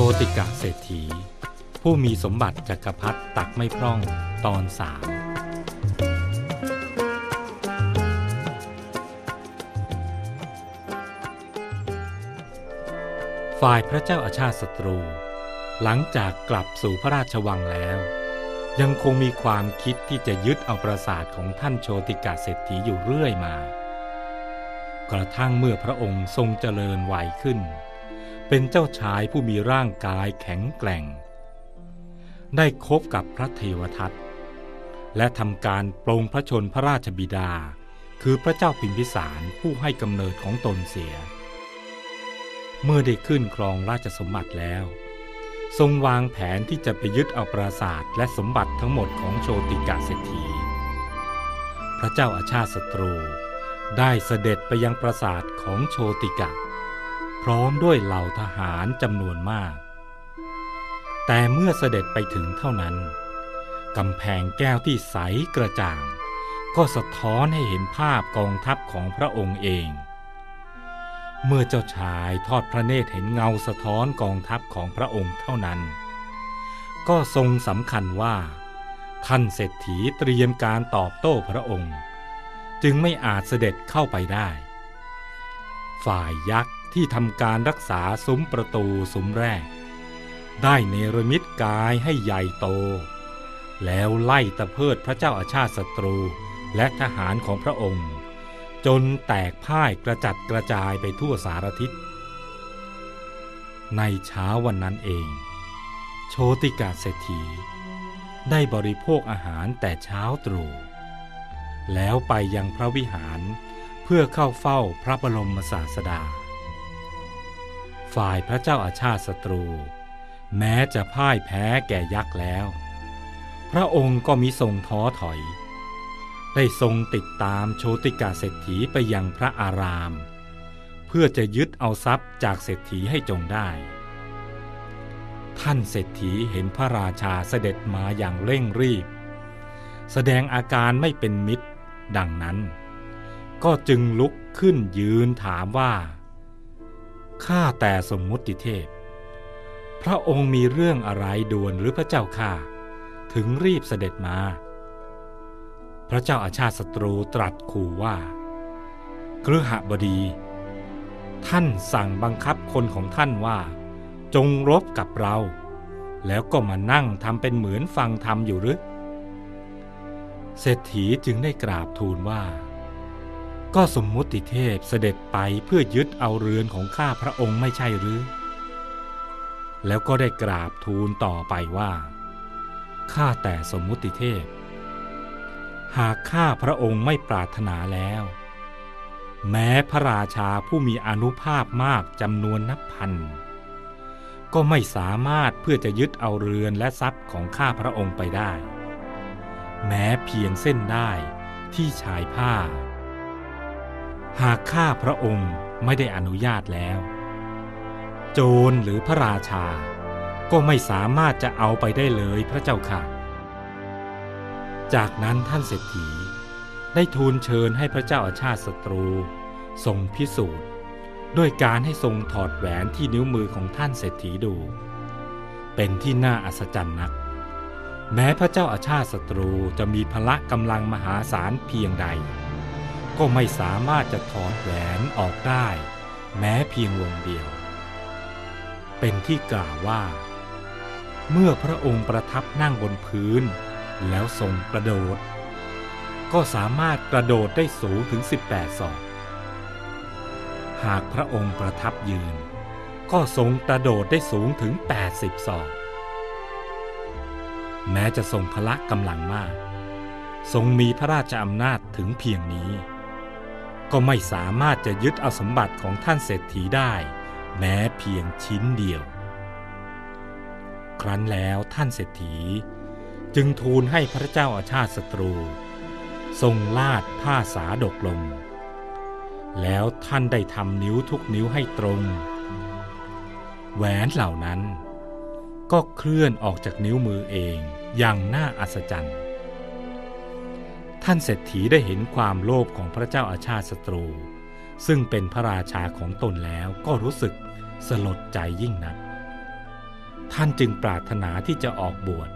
ชติกะเศรษฐี ผู้มีสมบัติจักรพรรดิตักไม่พร่องตอนสามฝ่ายพระเจ้าอาชาติศัตรู หลังจากกลับสู่พระราชวังแล้ว ยังคงมีความคิดที่จะยึดเอาปราสาทของท่านโชติกาเศรษฐีอยู่เรื่อยมา กระทั่งเมื่อพระองค์ทรงเจริญวัยขึ้น เป็นเจ้าชายผู้มีร่างกายแข็งแกร่ง ได้คบกับพระเทวทัตและทำการปรงพระชนพระราชบิดา คือพระเจ้าพิมพิสารผู้ให้กำเนิดของตนเสีย เมื่อได้ขึ้นครองราชสมบัติแล้ว ทรงวางแผนที่จะไปยึดเอาปราสาทและสมบัติทั้งหมดของโชติกาเศรษฐี พระเจ้าอาชาติศัตรูได้เสด็จไปยังปราสาทของโชติกะ ร้อมด้วยเหล่าทหารจำนวนมาก แต่เมื่อเสด็จไปถึงเท่านั้นกำแพงแก้วที่ใสกระจ่าง ก็สะท้อนให้เห็นภาพกองทัพของพระองค์เอง เมื่อเจ้าชายทอดพระเนตรเห็นเงาสะท้อนกองทัพของพระองค์เท่านั้น ก็ทรงสำคัญว่า ท่านเศรษฐีเตรียมการตอบโต้พระองค์ จึงไม่อาจเสด็จเข้าไปได้ ฝ่ายยักษ์ ที่ทำการรักษาซุ้มประตูซุ้มแรก ได้เนรมิตกายให้ใหญ่โต แล้วไล่ตะเพิดพระเจ้าอาชาติศัตรูและทหารของพระองค์ จนแตกพ่ายกระจัดกระจายไปทั่วสารทิศ ในเช้าวันนั้นเอง โชติกาเศรษฐี ได้บริโภคอาหารแต่เช้าตรู่แล้วไปยังพระวิหารเพื่อเข้าเฝ้าพระบรมศาสดา ฝ่ายพระเจ้าอาชาติศัตรู แม้จะพ่ายแพ้แก่ยักษ์แล้ว พระองค์ก็มิทรงท้อถอย ได้ทรงติดตามโชติกาเศรษฐีไปยังพระอาราม เพื่อจะยึดเอาทรัพย์จากเศรษฐีให้จงได้ ท่านเศรษฐีเห็นพระราชาเสด็จมาอย่างเร่งรีบ แสดงอาการไม่เป็นมิตรดังนั้น ก็จึงลุกขึ้นยืนถามว่า ข้าแต่สมมุติเทพ พระองค์มีเรื่องอะไรด่วนหรือพระเจ้าข้าถึงรีบเสด็จมา พระเจ้าอาชาติศัตรูตรัสขู่ว่าครือหบดี ท่านสั่งบังคับคนของท่านว่า จงรบกับเรา แล้วก็มานั่งทำเป็นเหมือนฟังธรรมอยู่หรือ เศรษฐีจึงได้กราบทูลว่า ก็สมมุติเทพเสด็จไปเพื่อยึดเอาเรือนของข้าพระองค์ไม่ใช่หรือ แล้วก็ได้กราบทูลต่อไปว่า ข้าแต่สมมุติเทพ หากข้าพระองค์ไม่ปรารถนาแล้ว แม้พระราชาผู้มีอนุภาพมากจำนวนนับพัน ก็ไม่สามารถเพื่อจะยึดเอาเรือนและทรัพย์ของข้าพระองค์ไปได้ แม้เพียงเส้นได้ที่ชายผ้า หากข้าพระองค์ไม่ได้อนุญาตแล้ว โจรหรือพระราชา ก็ไม่สามารถจะเอาไปได้เลยพระเจ้าค่ะ จากนั้นท่านเศรษฐีได้ทูลเชิญให้พระเจ้าอาชาติศัตรูทรงพิสูจน์ด้วยการให้ทรงถอดแหวนที่นิ้วมือของท่านเศรษฐีดู เป็นที่น่าอัศจรรย์นัก แม้พระเจ้าอาชาติศัตรูจะมีพละกำลังมหาศาลเพียงใด ก็ไม่สามารถจะถอดแหวนออกได้ แม้เพียงวงเดียว เป็นที่กล่าวว่า เมื่อพระองค์ประทับนั่งบนพื้น แล้วทรงกระโดด ก็สามารถกระโดดได้สูงถึง 18ศอก หากพระองค์ประทับยืน ก็ทรงกระโดดได้สูงถึง 80ศอก แม้จะทรงพละกำลังมากทรงมีพระราชอำนาจถึงเพียงนี้ ก็ไม่สามารถจะยึดเอาสมบัติของท่านเศรษฐีได้ แม้เพียงชิ้นเดียว ครั้นแล้วท่านเศรษฐี จึงทูลให้พระเจ้าอาชาติศัตรู ทรงลาดผ้าสาดกลง แล้วท่านได้ทำนิ้วทุกนิ้วให้ตรง แหวนเหล่านั้น ก็เคลื่อนออกจากนิ้วมือเองอย่างน่าอัศจรรย์ ท่านเศรษฐีได้เห็นความโลภของพระเจ้าอาชาติศัตรู ซึ่งเป็นพระราชาของตนแล้วก็รู้สึกสลดใจยิ่งนัก ท่านจึงปรารถนาที่จะออกบวช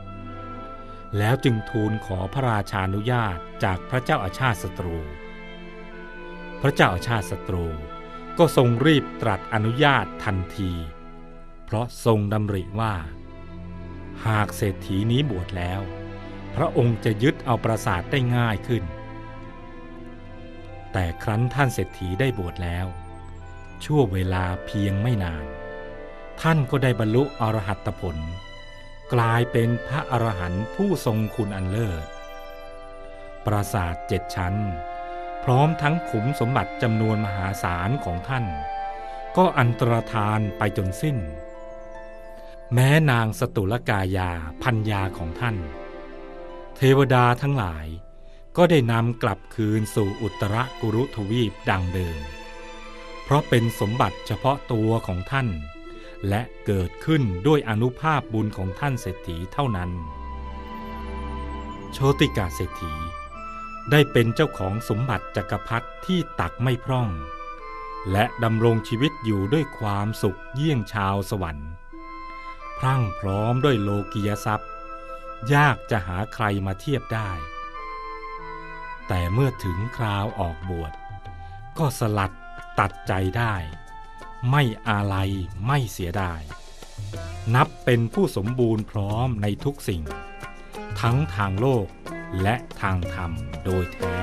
แล้วจึงทูลขอพระราชานุญาตจากพระเจ้าอาชาติศัตรู พระเจ้าอาชาติศัตรูก็ทรงรีบตรัสอนุญาตทันที เพราะทรงดำริว่า หากเศรษฐีนี้บวชแล้ว พระองค์จะยึดเอาปราสาทได้ง่ายขึ้น แต่ครั้นท่านเศรษฐีได้บวชแล้ว ชั่วเวลาเพียงไม่นาน ท่านก็ได้บรรลุอรหัตผล กลายเป็นพระอรหันต์ผู้ทรงคุณอันเลิศ ปราสาทเจ็ดชั้น พร้อมทั้งขุมสมบัติจำนวนมหาศาลของท่าน ก็อันตรธานไปจนสิ้น แม้นางสตุลกายาพัญญาของท่าน เทวดาทั้งหลาย ก็ได้นำกลับคืนสู่อุตรกุรุทวีปดังเดิม เพราะเป็นสมบัติเฉพาะตัวของท่าน และเกิดขึ้นด้วยอนุภาพบุญของท่านเศรษฐีเท่านั้น โชติกาเศรษฐี ได้เป็นเจ้าของสมบัติจักรพรรดิที่ตักไม่พร่อง และดำรงชีวิตอยู่ด้วยความสุขเยี่ยงชาวสวรรค์ พรั่งพร้อมด้วยโลกียทรัพย ยากจะหาใครมาเทียบได้ แต่เมื่อถึงคราวออกบวช ก็สลัดตัดใจได้ ไม่อาลัยไม่เสียดาย นับเป็นผู้สมบูรณ์พร้อมในทุกสิ่ง ทั้งทางโลกและทางธรรมโดยแท้